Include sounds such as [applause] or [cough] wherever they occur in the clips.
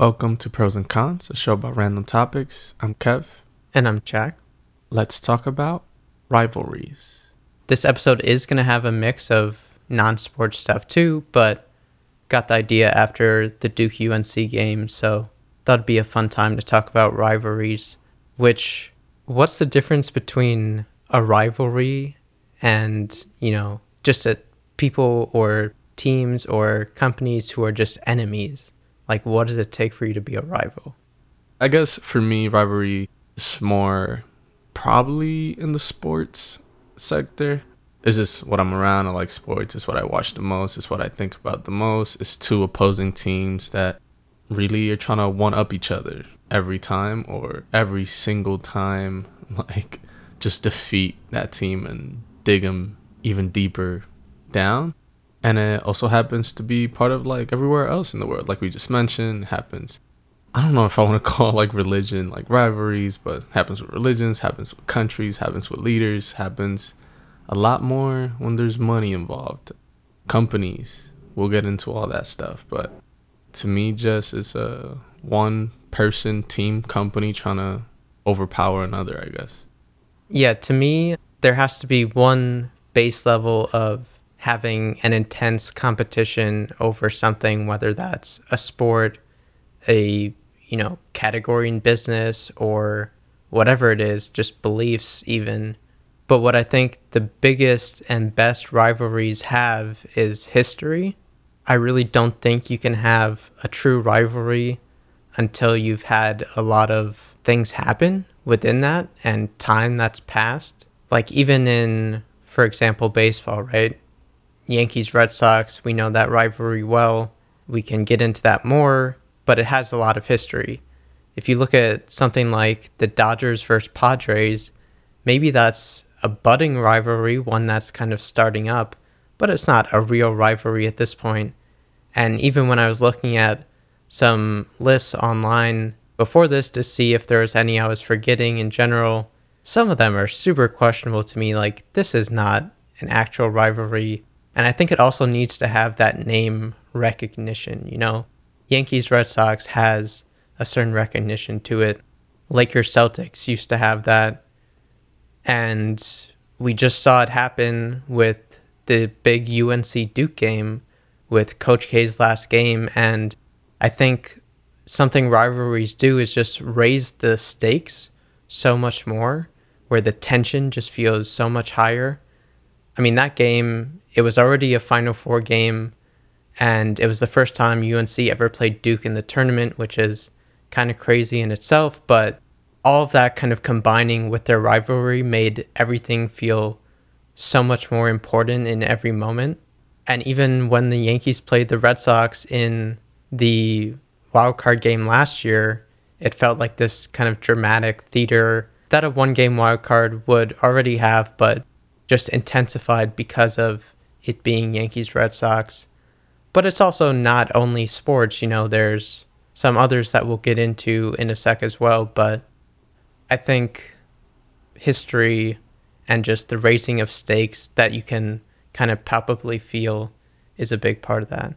Welcome to Pros and Cons, a show about random topics. I'm Kev. And I'm Jack. Let's talk about rivalries. This episode is going to have a mix of non sports stuff too, but got the idea after the Duke UNC game, so that'd be a fun time to talk about rivalries. Which, what's the difference between a rivalry and, you know, just a people or teams or companies who are just enemies? Like, what does it take for you to be a rival? I guess for me, rivalry is more probably in the sports sector. It's just what I'm around. I like sports. It's what I watch the most. It's what I think about the most. It's two opposing teams that really are trying to one up each other every time or every single time. [laughs] Like, just defeat that team and dig them even deeper down and it also happens to be part of like everywhere else in the world like we just mentioned happens. I don't know if i want to [laughs] call like religion like rivalries but happens with religions happens with countries happens with leaders happens a lot more when there's money involved. Companies we'll get into all that stuff but to me just it's a one person team company trying to overpower another i guess. Yeah to me there has to be one base level of having an intense competition over something, whether that's a sport, a you know category in business, or whatever it is, just beliefs even. But what I think the biggest and best rivalries have is history. I really don't think you can have a true rivalry until you've had a lot of things happen within that and time that's passed. Like, even in, for example, baseball, right? Yankees Red Sox, we know that rivalry well. We can get into that more, but it has a lot of history. If you look at something like the Dodgers versus Padres, maybe that's a budding rivalry, one that's kind of starting up, but it's not a real rivalry at this point. And even when I was looking at some lists online before this to see if there was any I was forgetting in general, some of them are super questionable to me. Like, this is not an actual rivalry and I think it also needs to have that name recognition. You know, Yankees Red Sox has a certain recognition to it. Lakers Celtics used to have that. And we just saw it happen with the big UNC Duke game with Coach K's last game. And I think something rivalries do is just raise the stakes so much more, where the tension just feels so much higher. I mean, that game it was already a Final Four game, and it was the first time UNC ever played Duke in the tournament, which is kind of crazy in itself. But all of that kind of combining with their rivalry made everything feel so much more important in every moment. And even when the Yankees played the Red Sox in the wild card game last year, it felt like this kind of dramatic theater that a one game wild card would already have, but just intensified because of it being Yankees Red Sox. But it's also not only sports, you know, there's some others that we'll get into in a sec as well. But I think history and just the raising of stakes that you can kind of palpably feel is a big part of that.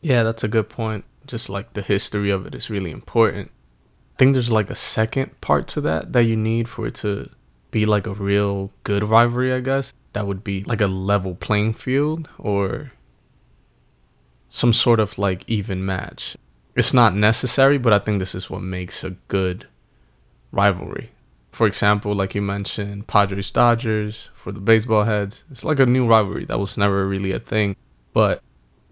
Yeah, that's a good point. Just like the history of it is really important. I think there's like a second part to that that you need for it to be like a real good rivalry, I guess that would be like a level playing field or some sort of like even match. It's not necessary, but I think this is what makes a good rivalry. For example, like you mentioned, Padres Dodgers for the baseball heads. It's like a new rivalry that was never really a thing, but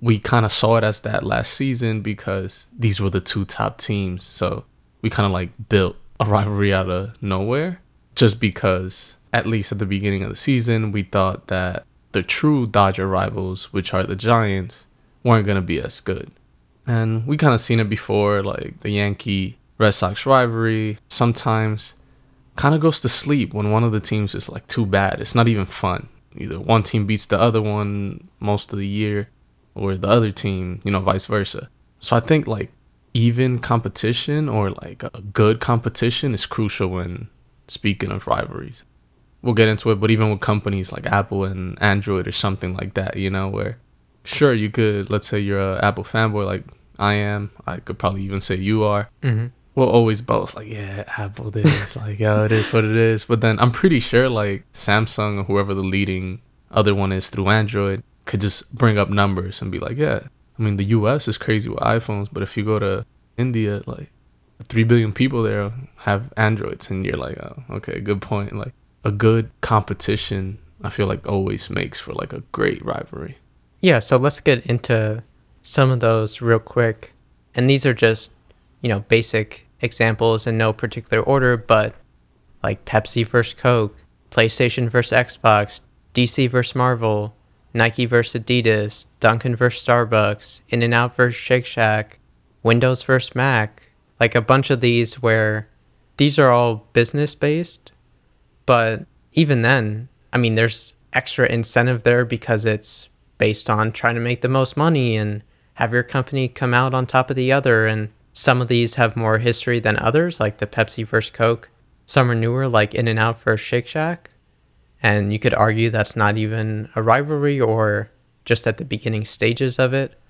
we kind of saw it as that last season because these were the two top teams. So we kind of like built a rivalry out of nowhere just because at least at the beginning of the season, we thought that the true Dodger rivals, which are the Giants, weren't going to be as good. And we kind of seen it before, like the Yankee Red Sox rivalry sometimes kind of goes to sleep when one of the teams is like too bad. It's not even fun. Either one team beats the other one most of the year, or the other team, you know, vice versa. So I think like even competition or like a good competition is crucial when speaking of rivalries we'll get into it, but even with companies like Apple and Android or something like that, you know, where sure you could, let's say you're a Apple fanboy, like I am. I could probably even say you are. Mm-hmm. We'll always boast like, yeah, Apple this, [laughs] like, yeah, it is what it is. But then I'm pretty sure like Samsung or whoever the leading other one is through Android could just bring up numbers and be like, yeah. I mean, the U.S. is crazy with iPhones, but if you go to India, like, three billion people there have Androids, and you're like, oh, okay, good point. Like, a good competition, I feel like always makes for like a great rivalry. Yeah, so let's get into some of those real quick. And these are just, you know, basic examples in no particular order, but like Pepsi versus Coke, PlayStation versus Xbox, DC versus Marvel, Nike versus Adidas, Dunkin' versus Starbucks, In N Out versus Shake Shack, Windows versus Mac, like a bunch of these where these are all business based, but even then, I mean, there's extra incentive there because it's based on trying to make the most money and have your company come out on top of the other. And some of these have more history than others, like the Pepsi versus Coke. Some are newer, like In N Out versus Shake Shack. And you could argue that's not even a rivalry or just at the beginning stages of it.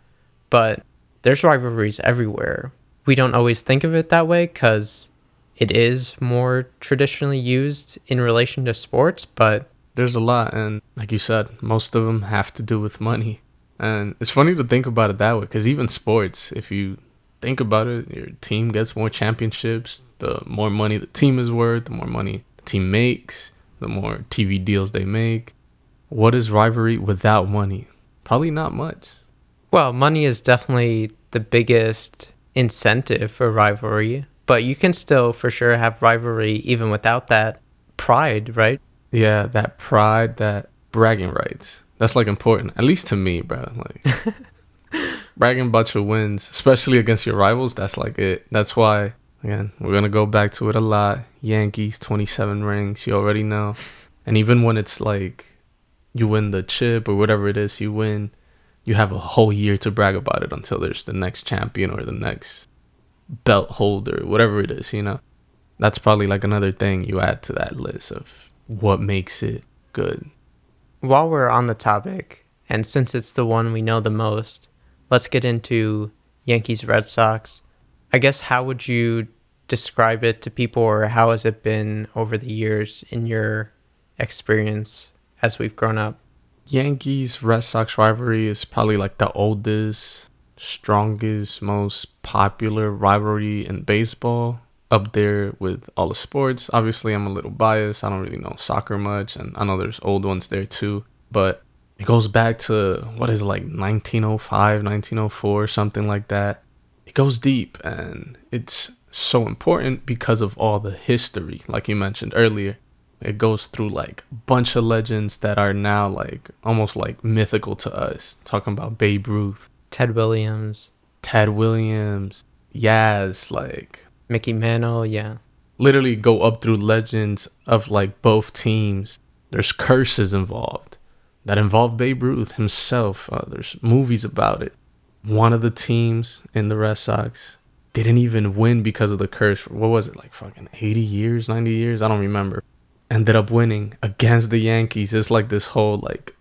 But there's rivalries everywhere. We don't always think of it that way because it is more traditionally used in relation to sports, but there's a lot and like you said most of them have to do with money. And it's funny to think about it that way because even sports if you think about it your team gets more championships the more money the team is worth the more money the team makes the more tv deals they make. What is rivalry without money? Probably not much. Well money is definitely the biggest incentive for rivalry but you can still for sure have rivalry even without that pride right yeah, that pride, that bragging rights. That's like important, at least to me, bro. Like [laughs] bragging about your wins, especially against your rivals. That's like it. That's why again we're gonna go back to it a lot. Yankees, twenty seven rings. You already know. And even when it's like you win the chip or whatever it is, you win. You have a whole year to brag about it until there's the next champion or the next belt holder, whatever it is. You know, that's probably like another thing you add to that list of what makes it good. While we're on the topic, and since it's the one we know the most, let's get into Yankees Red Sox. I guess how would you describe it to people, or how has it been over the years in your experience as we've grown up? Yankees Red Sox rivalry is probably like the oldest, strongest, most popular rivalry in baseball up there with all the sports. Obviously, I'm a little biased. I don't really know soccer much, and I know there's old ones there too. But it goes back to what is it, like 1905, 1904, something like that. It goes deep, and it's so important because of all the history, like you mentioned earlier. It goes through like a bunch of legends that are now like almost like mythical to us. Talking about Babe Ruth, Ted Williams, Ted Williams, Yaz, like Mickey Mantle, yeah. Literally go up through legends of like both teams. There's curses involved that involve Babe Ruth himself. Uh, there's movies about it. One of the teams in the Red Sox didn't even win because of the curse. What was it like fucking 80 years, 90 years? I don't remember. Ended up winning against the Yankees. It's like this whole like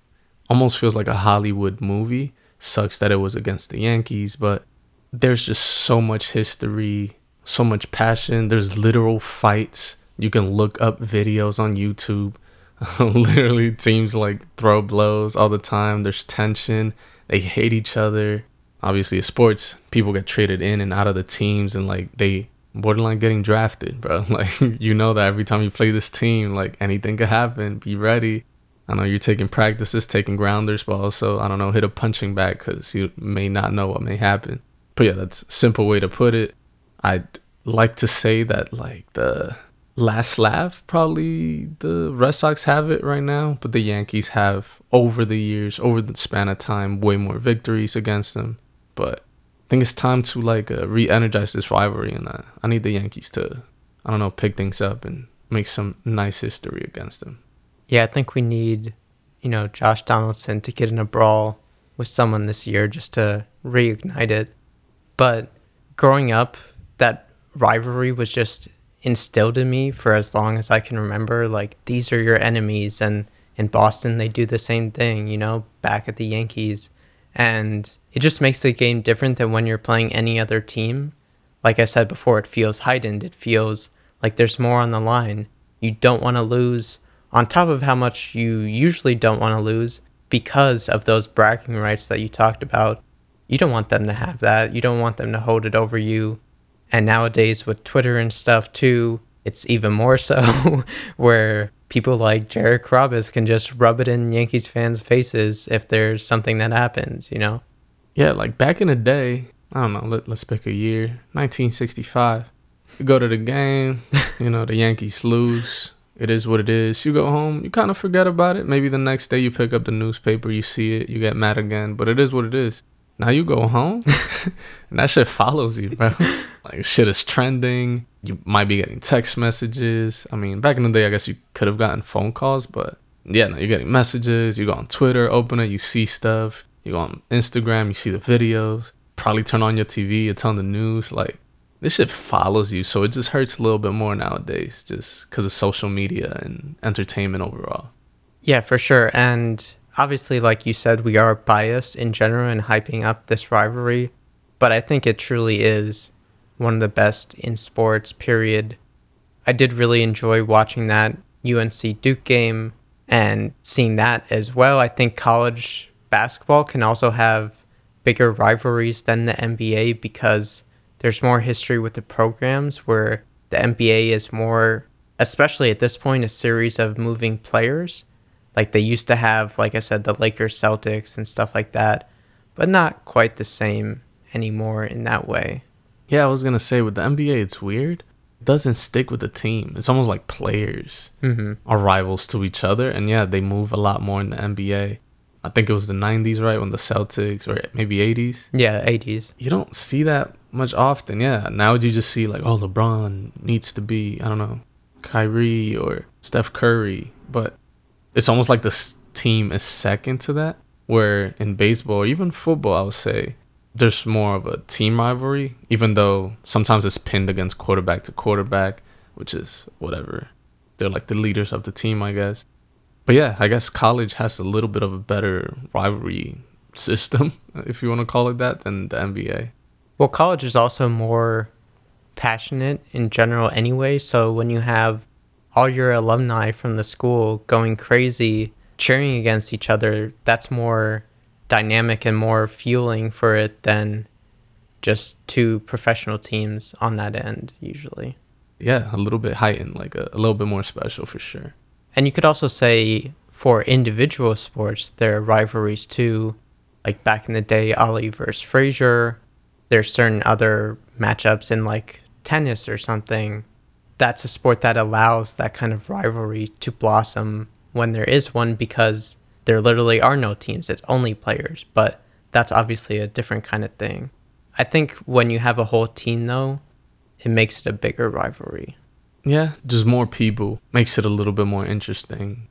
almost feels like a Hollywood movie. Sucks that it was against the Yankees, but there's just so much history so much passion. There's literal fights. You can look up videos on YouTube. [laughs] Literally, teams like throw blows all the time. There's tension. They hate each other. Obviously, sports, people get traded in and out of the teams, and like they borderline getting drafted, bro. [laughs] Like you know that every time you play this team, like anything could happen. Be ready. I know you're taking practices, taking grounders, but also I don't know, hit a punching bag because you may not know what may happen. But yeah, that's simple way to put it. I'd like to say that like the last laugh probably the Red Sox have it right now, but the Yankees have over the years, over the span of time, way more victories against them. But think it's time to like uh, re-energize this rivalry, and uh, I need the Yankees to, I don't know, pick things up and make some nice history against them. Yeah, I think we need, you know, Josh Donaldson to get in a brawl with someone this year just to reignite it. But growing up, that rivalry was just instilled in me for as long as I can remember. Like these are your enemies, and in Boston they do the same thing. You know, back at the Yankees, And it just makes the game different than when you're playing any other team. Like I said before, it feels heightened. It feels like there's more on the line. You don't want to lose, on top of how much you usually don't want to lose because of those bragging rights that you talked about. You don't want them to have that. You don't want them to hold it over you. And nowadays, with Twitter and stuff too, it's even more [laughs] so, where people like Jared Carrabis can just rub it in Yankees fans' faces if there's something that happens, you know? Yeah, like back in the day, I don't know, let, let's pick a year, 1965. You go to the game, [laughs] you know, the Yankees lose. It is what it is. You go home, you kind of forget about it. Maybe the next day you pick up the newspaper, you see it, you get mad again, but it is what it is. Now you go home, [laughs] and that shit follows you, bro. [laughs] like shit is trending. You might be getting text messages. I mean, back in the day, I guess you could have gotten phone calls, but yeah, now you're getting messages. You go on Twitter, open it, you see stuff. You go on Instagram, you see the videos. Probably turn on your TV, it's on the news. Like this shit follows you, so it just hurts a little bit more nowadays, just because of social media and entertainment overall. Yeah, for sure. And obviously, like you said, we are biased in general in hyping up this rivalry, but I think it truly is one of the best in sports, period. I did really enjoy watching that UNC Duke game and seeing that as well. I think college basketball can also have bigger rivalries than the NBA because there's more history with the programs where the NBA is more, especially at this point, a series of moving players. Like they used to have, like I said, the Lakers, Celtics, and stuff like that, but not quite the same anymore in that way. Yeah, I was gonna say with the NBA, it's weird. It doesn't stick with the team. It's almost like players Mm-hmm. are rivals to each other, and yeah, they move a lot more in the NBA. I think it was the '90s, right, when the Celtics, or maybe '80s. Yeah, 80s. You don't see that much often. Yeah, now you just see like, oh, LeBron needs to be, I don't know, Kyrie or Steph Curry, but it's almost like the team is second to that. Where in baseball, or even football, I would say there's more of a team rivalry, even though sometimes it's pinned against quarterback to quarterback, which is whatever. They're like the leaders of the team, I guess. But yeah, I guess college has a little bit of a better rivalry [laughs] system, if you want to call it that, than the NBA. Well, college is also more passionate in general anyway. So when you have all your alumni from the school going crazy, cheering against each other, that's more dynamic and more fueling for it than just two professional teams on that end, usually. Yeah, a little bit heightened, like a, a little bit more special for sure. And you could also say for individual sports, there are rivalries too. Like back in the day, Ali versus Frazier. There's certain other matchups in like tennis or something. That's a sport that allows that kind of rivalry to blossom when there is one because there literally are no teams, it's only players. But that's obviously a different kind of thing. I think when you have a whole team, though, it makes it a bigger rivalry. Yeah, just more people makes it a little bit more interesting.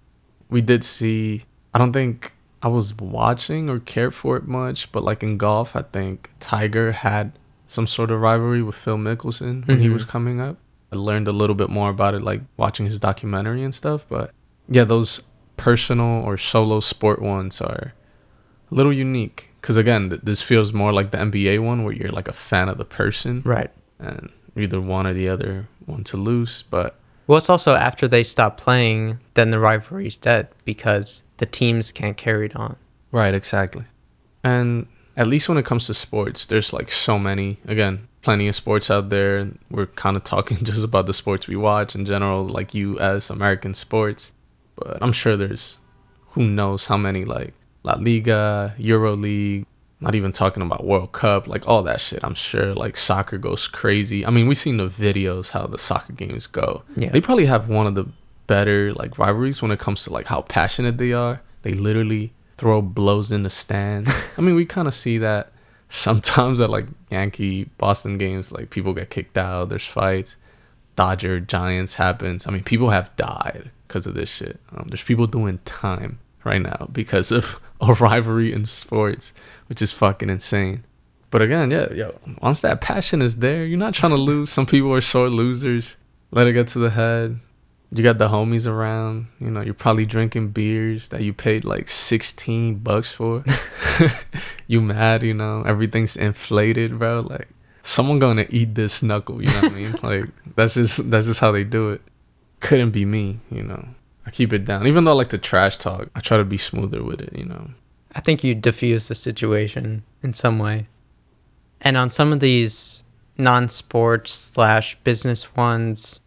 We did see, I don't think I was watching or cared for it much, but like in golf, I think Tiger had some sort of rivalry with Phil Mickelson when he Mhm. was coming up. I learned a little bit more about it, like watching his documentary and stuff. But yeah, those personal or solo sport ones are a little unique. Because again, th- this feels more like the NBA one where you're like a fan of the person Right. and either one or the other want to lose. But Well, it's also after they stop playing, then the rivalry's dead because the teams can't carry it on. Right, exactly. And at least when it comes to sports, there's like so many, again, plenty of sports out there. We're kind of talking [laughs] just about the sports we watch in general, like US American sports. But I'm sure there's who knows how many like La Liga, Euro League, not even talking about World Cup, like all that shit. I'm sure like soccer goes crazy. I mean, we've seen the videos how the soccer games go. Yeah. They probably have one of the better like rivalries when it comes to like how passionate they are. They literally throw blows in the stands. [laughs] I mean, we kind of see that sometimes at like Yankee Boston games. Like people get kicked out. There's fights. Dodger Giants happens. I mean, people have died because of this shit. Um, there's people doing time right now because of [laughs] a rivalry in sports, which is fucking insane. But again, yeah, yo, once that passion is there, you're not trying to lose. Some people are sore losers. Let it get to the head. You got the homies around, you know, you're probably drinking beers that you paid like 16 bucks for. [laughs] you mad, you know, everything's inflated, bro. Like someone gonna eat this knuckle, you know what I mean? [laughs] Like that's just that's just how they do it. Couldn't be me, you know. I keep it down. Even though I like to trash talk, I try to be smoother with it, you know. I think you diffuse the situation in some way. And on some of these non-sports slash business ones,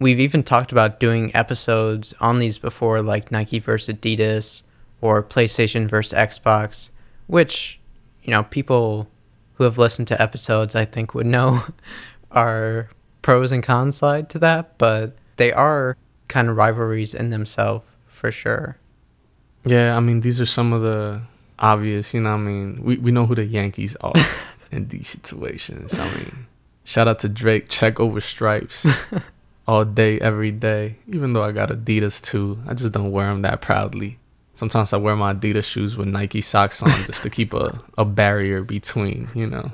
we've even talked about doing episodes on these before, like Nike versus Adidas or PlayStation versus Xbox, which you know people who have listened to episodes I think would know [laughs] our pros and cons side to that, but they are kind of rivalries in themselves for sure. Yeah, I mean these are some of the obvious, you know I mean, we we know who the Yankees are [laughs] in these situations. I mean, shout out to Drake, check over stripes [laughs] all day every day. Even though I got Adidas too, I just don't wear them that proudly. Sometimes I wear my Adidas shoes with Nike socks on just to keep a, a barrier between, you know,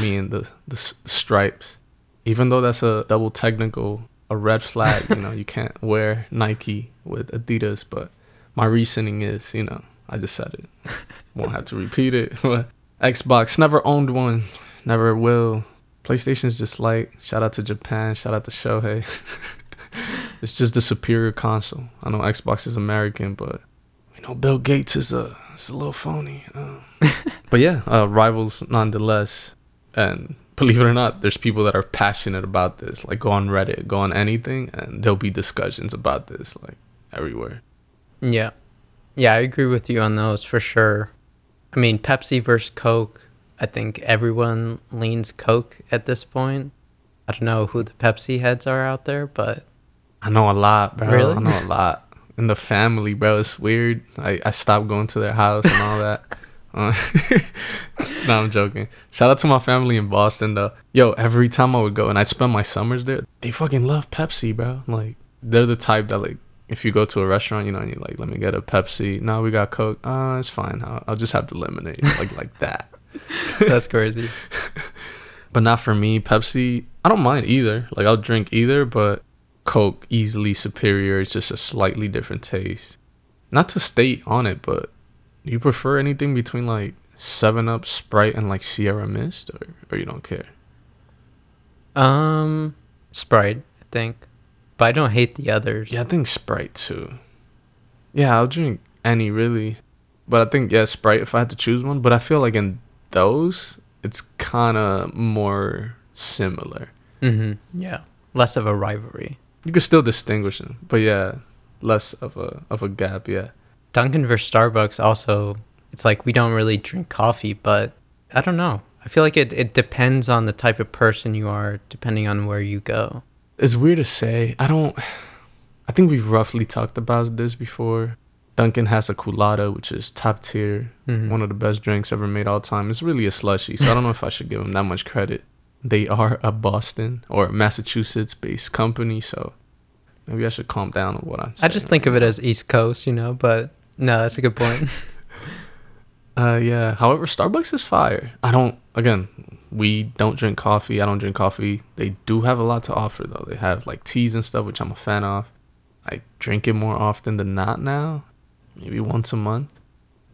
me and the, the stripes. Even though that's a double technical, a red flag, you know, you can't wear Nike with Adidas. But my reasoning is, you know, I just said it. Won't have to repeat it. [laughs] But Xbox never owned one, never will. PlayStation's just like, shout out to Japan, shout out to Shohei. [laughs] it's just the superior console. I know Xbox is American, but you know Bill Gates is a is a little phony. Uh, [laughs] but yeah, uh, rivals nonetheless. And believe it or not, there's people that are passionate about this. Like go on Reddit, go on anything, and there'll be discussions about this like everywhere. Yeah, yeah, I agree with you on those for sure. I mean, Pepsi versus Coke. I think everyone leans Coke at this point. I don't know who the Pepsi heads are out there, but I know a lot, bro. Really? I know a lot in the family, bro. It's weird. I, I stopped going to their house and all that. [laughs] Uh, [laughs] no, I'm joking. Shout out to my family in Boston, though. Yo, every time I would go and I'd spend my summers there, they fucking love Pepsi, bro. Like, they're the type that, like, if you go to a restaurant, you know, and you're like, let me get a Pepsi. No, we got Coke. Uh, it's fine. I'll, I'll just have the lemonade. [laughs] like, like that. That's crazy. but not for me. Pepsi, I don't mind either. Like, I'll drink either, but Coke easily superior. It's just a slightly different taste. Not to state on it, but you prefer anything between like Seven Up, Sprite, and like Sierra Mist, or or you don't care? Um, Sprite, I think, but I don't hate the others. Yeah, I think Sprite too. Yeah, I'll drink any really, but I think yeah, Sprite if I had to choose one. But I feel like in those, it's kind of more similar. Mm-hmm. Yeah, less of a rivalry. You can still distinguish them, but yeah, less of a of a gap. Yeah. Dunkin' versus Starbucks also. It's like we don't really drink coffee, but I don't know. I feel like it, it depends on the type of person you are, depending on where you go. It's weird to say. I don't. I think we've roughly talked about this before. Dunkin' has a Coolatta, which is top tier, mm-hmm. one of the best drinks ever made all time. It's really a slushy, so I don't know if I should give them that much credit they are a Boston or Massachusetts based company, so maybe I should calm down on what I'm saying. I just think of it as East Coast, you know, but no, that's a good point. [laughs] uh yeah. However, Starbucks is fire. I don't again, we don't drink coffee. I don't drink coffee. They do have a lot to offer though. They have like teas and stuff, which I'm a fan of. I drink it more often than not now. Maybe once a month.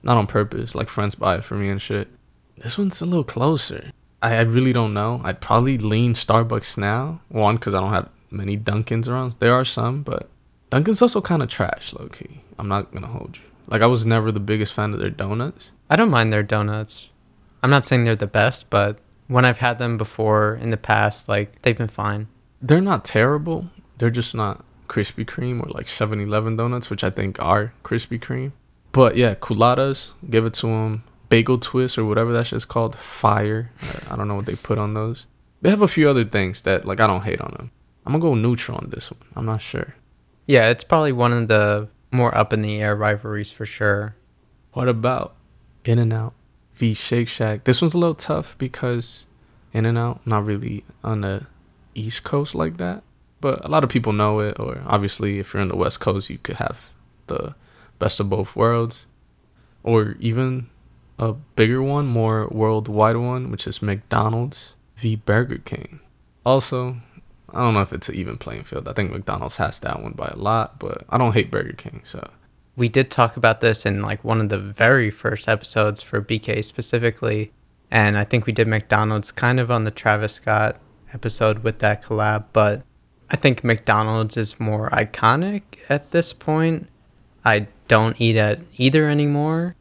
Not on purpose, like friends buy it for me and shit. This one's a little closer. I, I really don't know. I'd probably lean Starbucks now. One, because I don't have many Dunkins around. There are some, but Dunkin's also kind of trash, low key. I'm not gonna hold you. Like I was never the biggest fan of their donuts. I don't mind their donuts. I'm not saying they're the best, but when I've had them before in the past, like they've been fine. They're not terrible. They're just not Krispy Kreme or like 7-Eleven donuts, which I think are Krispy Kreme. But yeah, Coolattas, give it to them bagel twist or whatever that shit's called. Fire. I don't know what they put on those. They have a few other things that like I don't hate on them. I'm gonna go neutral on this one. I'm not sure. Yeah, it's probably one of the more up in the air rivalries for sure. What about In and Out v Shake Shack? This one's a little tough because In and Out not really on the East Coast like that, but a lot of people know it. Or obviously, if you're in the West Coast, you could have the best of both worlds, or even a bigger one, more worldwide one, which is McDonald's v Burger King. Also, I don't know if it's an even playing field. I think McDonald's has that one by a lot, but I don't hate Burger King. So we did talk about this in like one of the very first episodes for BK specifically. And I think we did McDonald's kind of on the Travis Scott episode with that collab, but I think McDonald's is more iconic at this point. I don't eat at either anymore.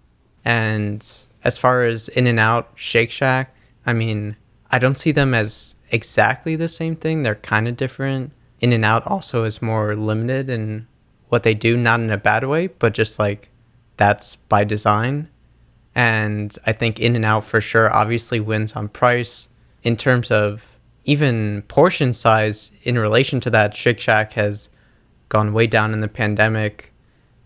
And as far as In N Out, Shake Shack, I mean, I don't see them as exactly the same thing. They're kind of different. In N Out also is more limited in what they do, not in a bad way, but just like that's by design. And I think In N Out for sure obviously wins on price. In terms of even portion size in relation to that, Shake Shack has gone way down in the pandemic.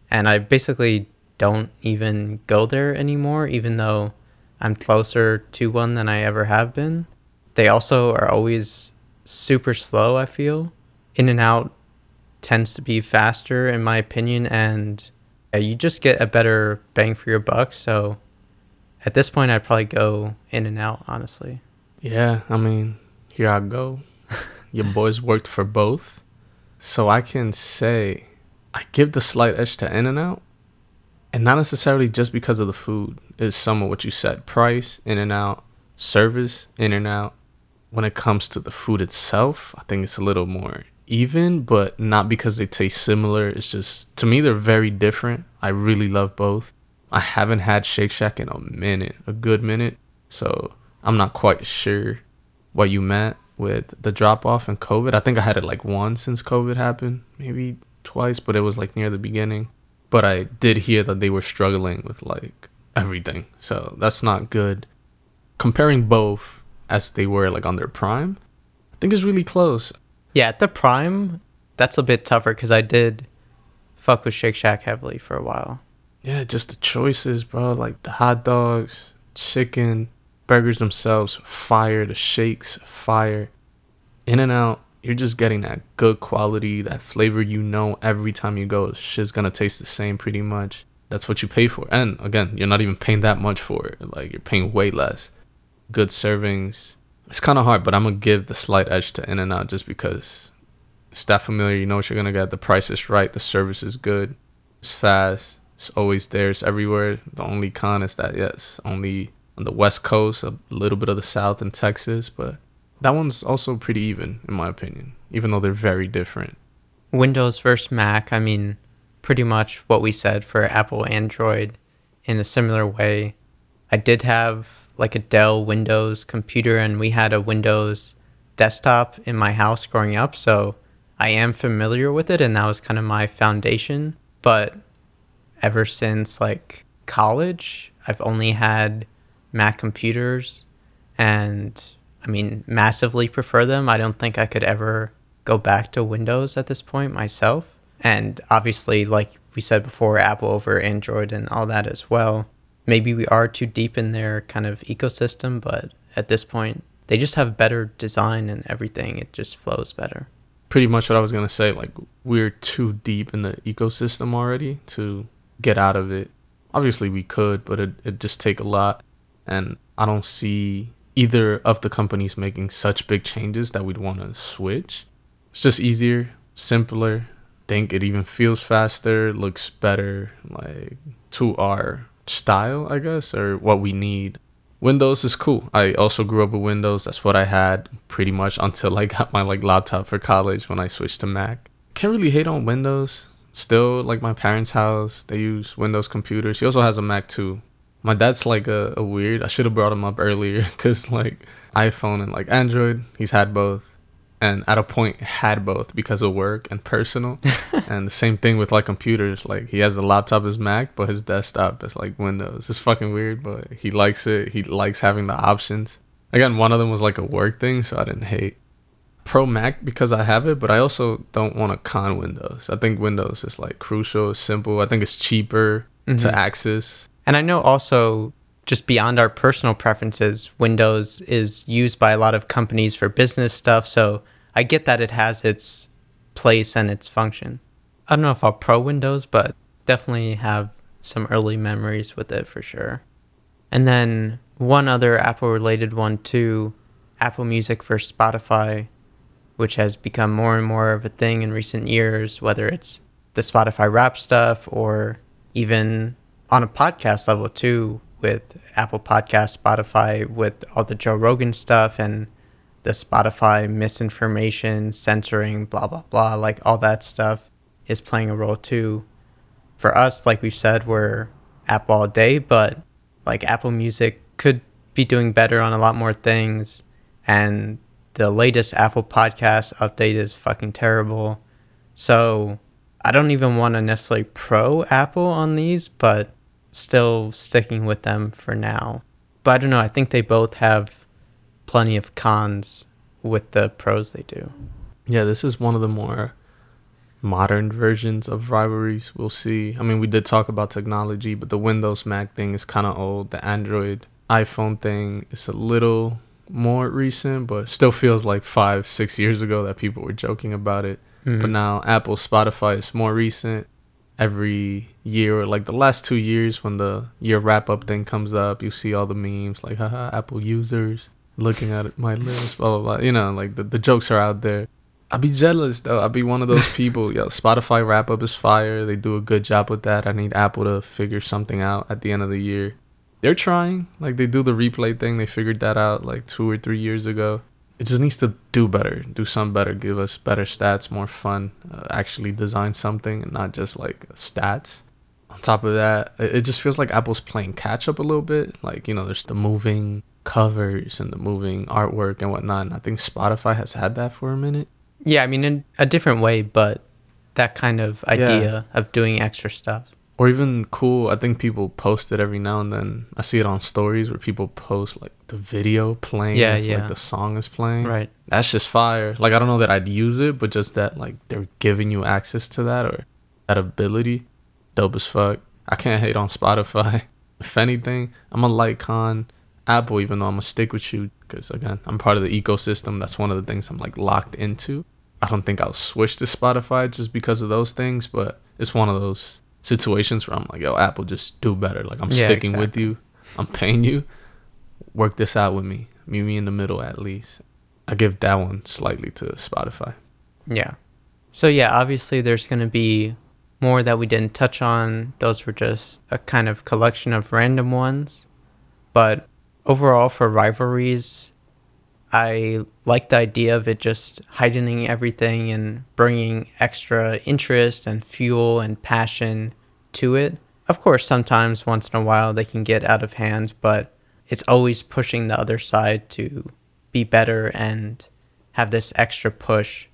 And I basically don't even go there anymore, even though I'm closer to one than I ever have been. They also are always super slow, I feel. In and out tends to be faster, in my opinion, and you just get a better bang for your buck. So at this point, I'd probably go in and out, honestly. Yeah, I mean, here I go. [laughs] Your boys worked for both. So I can say I give the slight edge to In and Out and not necessarily just because of the food is some of what you said price in and out service in and out. When it comes to the food itself i think it's a little more even but not because they taste similar. It's just to me they're very different. I really love both. I haven't had shake shack in a minute a good minute. So i'm not quite sure what you meant with the drop off in covid. I think i had it like once since covid happened maybe twice but it was like near the beginning but I did hear that they were struggling with like everything. So that's not good. Comparing both as they were like on their prime, I think is really close. Yeah, at the prime, that's a bit tougher because I did fuck with Shake Shack heavily for a while. Yeah, just the choices, bro. Like the hot dogs, chicken, burgers themselves, fire. The shakes, fire. In and out, you're just getting that good quality, that flavor you know every time you go. Shit's gonna taste the same pretty much. That's what you pay for. And again, you're not even paying that much for it. Like you're paying way less. Good servings. It's kind of hard, but I'm gonna give the slight edge to In and Out just because it's that familiar. You know what you're gonna get. The price is right. The service is good. It's fast. It's always there. It's everywhere. The only con is that yes, only on the West Coast, a little bit of the South and Texas, but that one's also pretty even, in my opinion, even though they're very different. Windows versus Mac, I mean, pretty much what we said for Apple Android in a similar way. I did have like a Dell Windows computer, and we had a Windows desktop in my house growing up, so I am familiar with it, and that was kind of my foundation. But ever since like college, I've only had Mac computers, and I mean, massively prefer them. I don't think I could ever go back to Windows at this point myself. And obviously, like we said before, Apple over Android and all that as well. Maybe we are too deep in their kind of ecosystem, but at this point, they just have better design and everything. It just flows better. Pretty much what I was going to say. Like, we're too deep in the ecosystem already to get out of it. Obviously, we could, but it, it'd just take a lot. And I don't see either of the companies making such big changes that we'd want to switch. It's just easier, simpler. Think it even feels faster, looks better, like to our style, I guess, or what we need. Windows is cool. I also grew up with Windows. That's what I had pretty much until I [laughs] got my like laptop for college when I switched to Mac. Can't really hate on Windows. Still like my parents' house, they use Windows computers. He also has a Mac too my dad's like a, a weird. I should have brought him up earlier [laughs] because like iPhone and like Android, he's had both, and at a point had both because of work and personal. [laughs] and the same thing with like computers. Like he has a laptop as Mac, but his desktop is like Windows. It's fucking weird, but he likes it. He likes having the options. Again, one of them was like a work thing, so I didn't hate. Pro Mac because I have it, but I also don't want to con Windows. I think Windows is like crucial, simple. I think it's cheaper mm-hmm. to access and I know also just beyond our personal preferences, Windows is used by a lot of companies for business stuff. So I get that it has its place and its function. I don't know if I'll pro Windows, but definitely have some early memories with it for sure. And then one other Apple related one too Apple Music for Spotify, which has become more and more of a thing in recent years, whether it's the Spotify wrap stuff or even on a podcast level too, with Apple Podcast, Spotify, with all the Joe Rogan stuff and the Spotify misinformation, censoring, blah, blah, blah, like all that stuff is playing a role too. For us, like we've said, we're Apple all day, but like Apple Music could be doing better on a lot more things. And the latest Apple Podcast update is fucking terrible. So I don't even want to necessarily pro Apple on these, but still sticking with them for now. But I don't know. I think they both have plenty of cons with the pros they do. Yeah, this is one of the more modern versions of rivalries we'll see. I mean, we did talk about technology, but the Windows Mac thing is kind of old. The Android iPhone thing is a little more recent, but still feels like five, six years ago that people were joking about it. Mm-hmm. But now Apple, Spotify is more recent. Every year, or like the last two years, when the year wrap up thing comes up, you see all the memes like, haha, Apple users looking at [laughs] my list, blah, blah, blah. You know, like the, the jokes are out there. I'd be jealous though. I'd be one of those [laughs] people. Yo, Spotify wrap up is fire. They do a good job with that. I need Apple to figure something out at the end of the year they're trying. Like they do the replay thing. They figured that out like two or three years ago. It just needs to do better, do some better, give us better stats, more fun, uh, actually design something and not just like stats. On top of that, it just feels like Apple's playing catch up a little bit. Like, you know, there's the moving covers and the moving artwork and whatnot. And I think Spotify has had that for a minute. Yeah, I mean, in a different way, but that kind of idea yeah. of doing extra stuff or even cool i think people post it every now and then i see it on stories where people post like the video playing yeah, yeah. like the song is playing right that's just fire like i don't know that i'd use it but just that like they're giving you access to that or that ability dope as fuck i can't hate on spotify [laughs] if anything i'm a like con apple even though i'm gonna stick with you because again i'm part of the ecosystem that's one of the things i'm like locked into i don't think i'll switch to spotify just because of those things but it's one of those situations where I'm like, yo, Apple, just do better. Like I'm yeah, sticking exactly. with you. I'm paying you. Work this out with me. Meet me in the middle at least. I give that one slightly to Spotify. Yeah. So yeah, obviously there's gonna be more that we didn't touch on. Those were just a kind of collection of random ones. But overall for rivalries, I like the idea of it just heightening everything and bringing extra interest and fuel and passion to it. Of course, sometimes once in a while they can get out of hand, but it's always pushing the other side to be better and have this extra push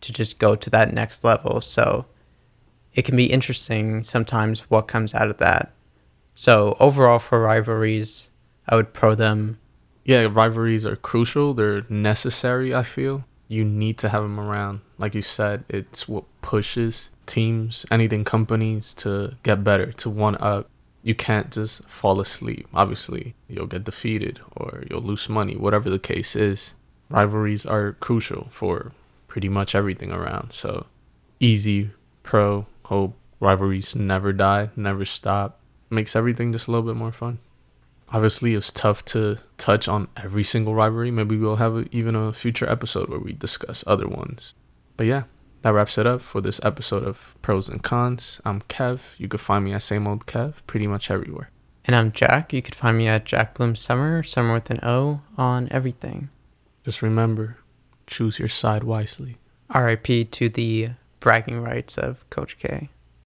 to just go to that next level. So it can be interesting sometimes what comes out of that. So overall for rivalries, I would pro them yeah, rivalries are crucial. They're necessary, I feel. You need to have them around. Like you said, it's what pushes teams, anything companies to get better, to one up. You can't just fall asleep. Obviously, you'll get defeated or you'll lose money, whatever the case is. Rivalries are crucial for pretty much everything around. So, easy, pro, hope rivalries never die, never stop. Makes everything just a little bit more fun obviously it's tough to touch on every single rivalry. Maybe we'll have a, even a future episode where we discuss other ones. But yeah, that wraps it up for this episode of Pros and Cons. I'm Kev. You can find me at same old Kev pretty much everywhere. And I'm Jack. You could find me at Jack Bloom Summer, Summer with an O on everything. Just remember, choose your side wisely. RIP to the bragging rights of Coach K.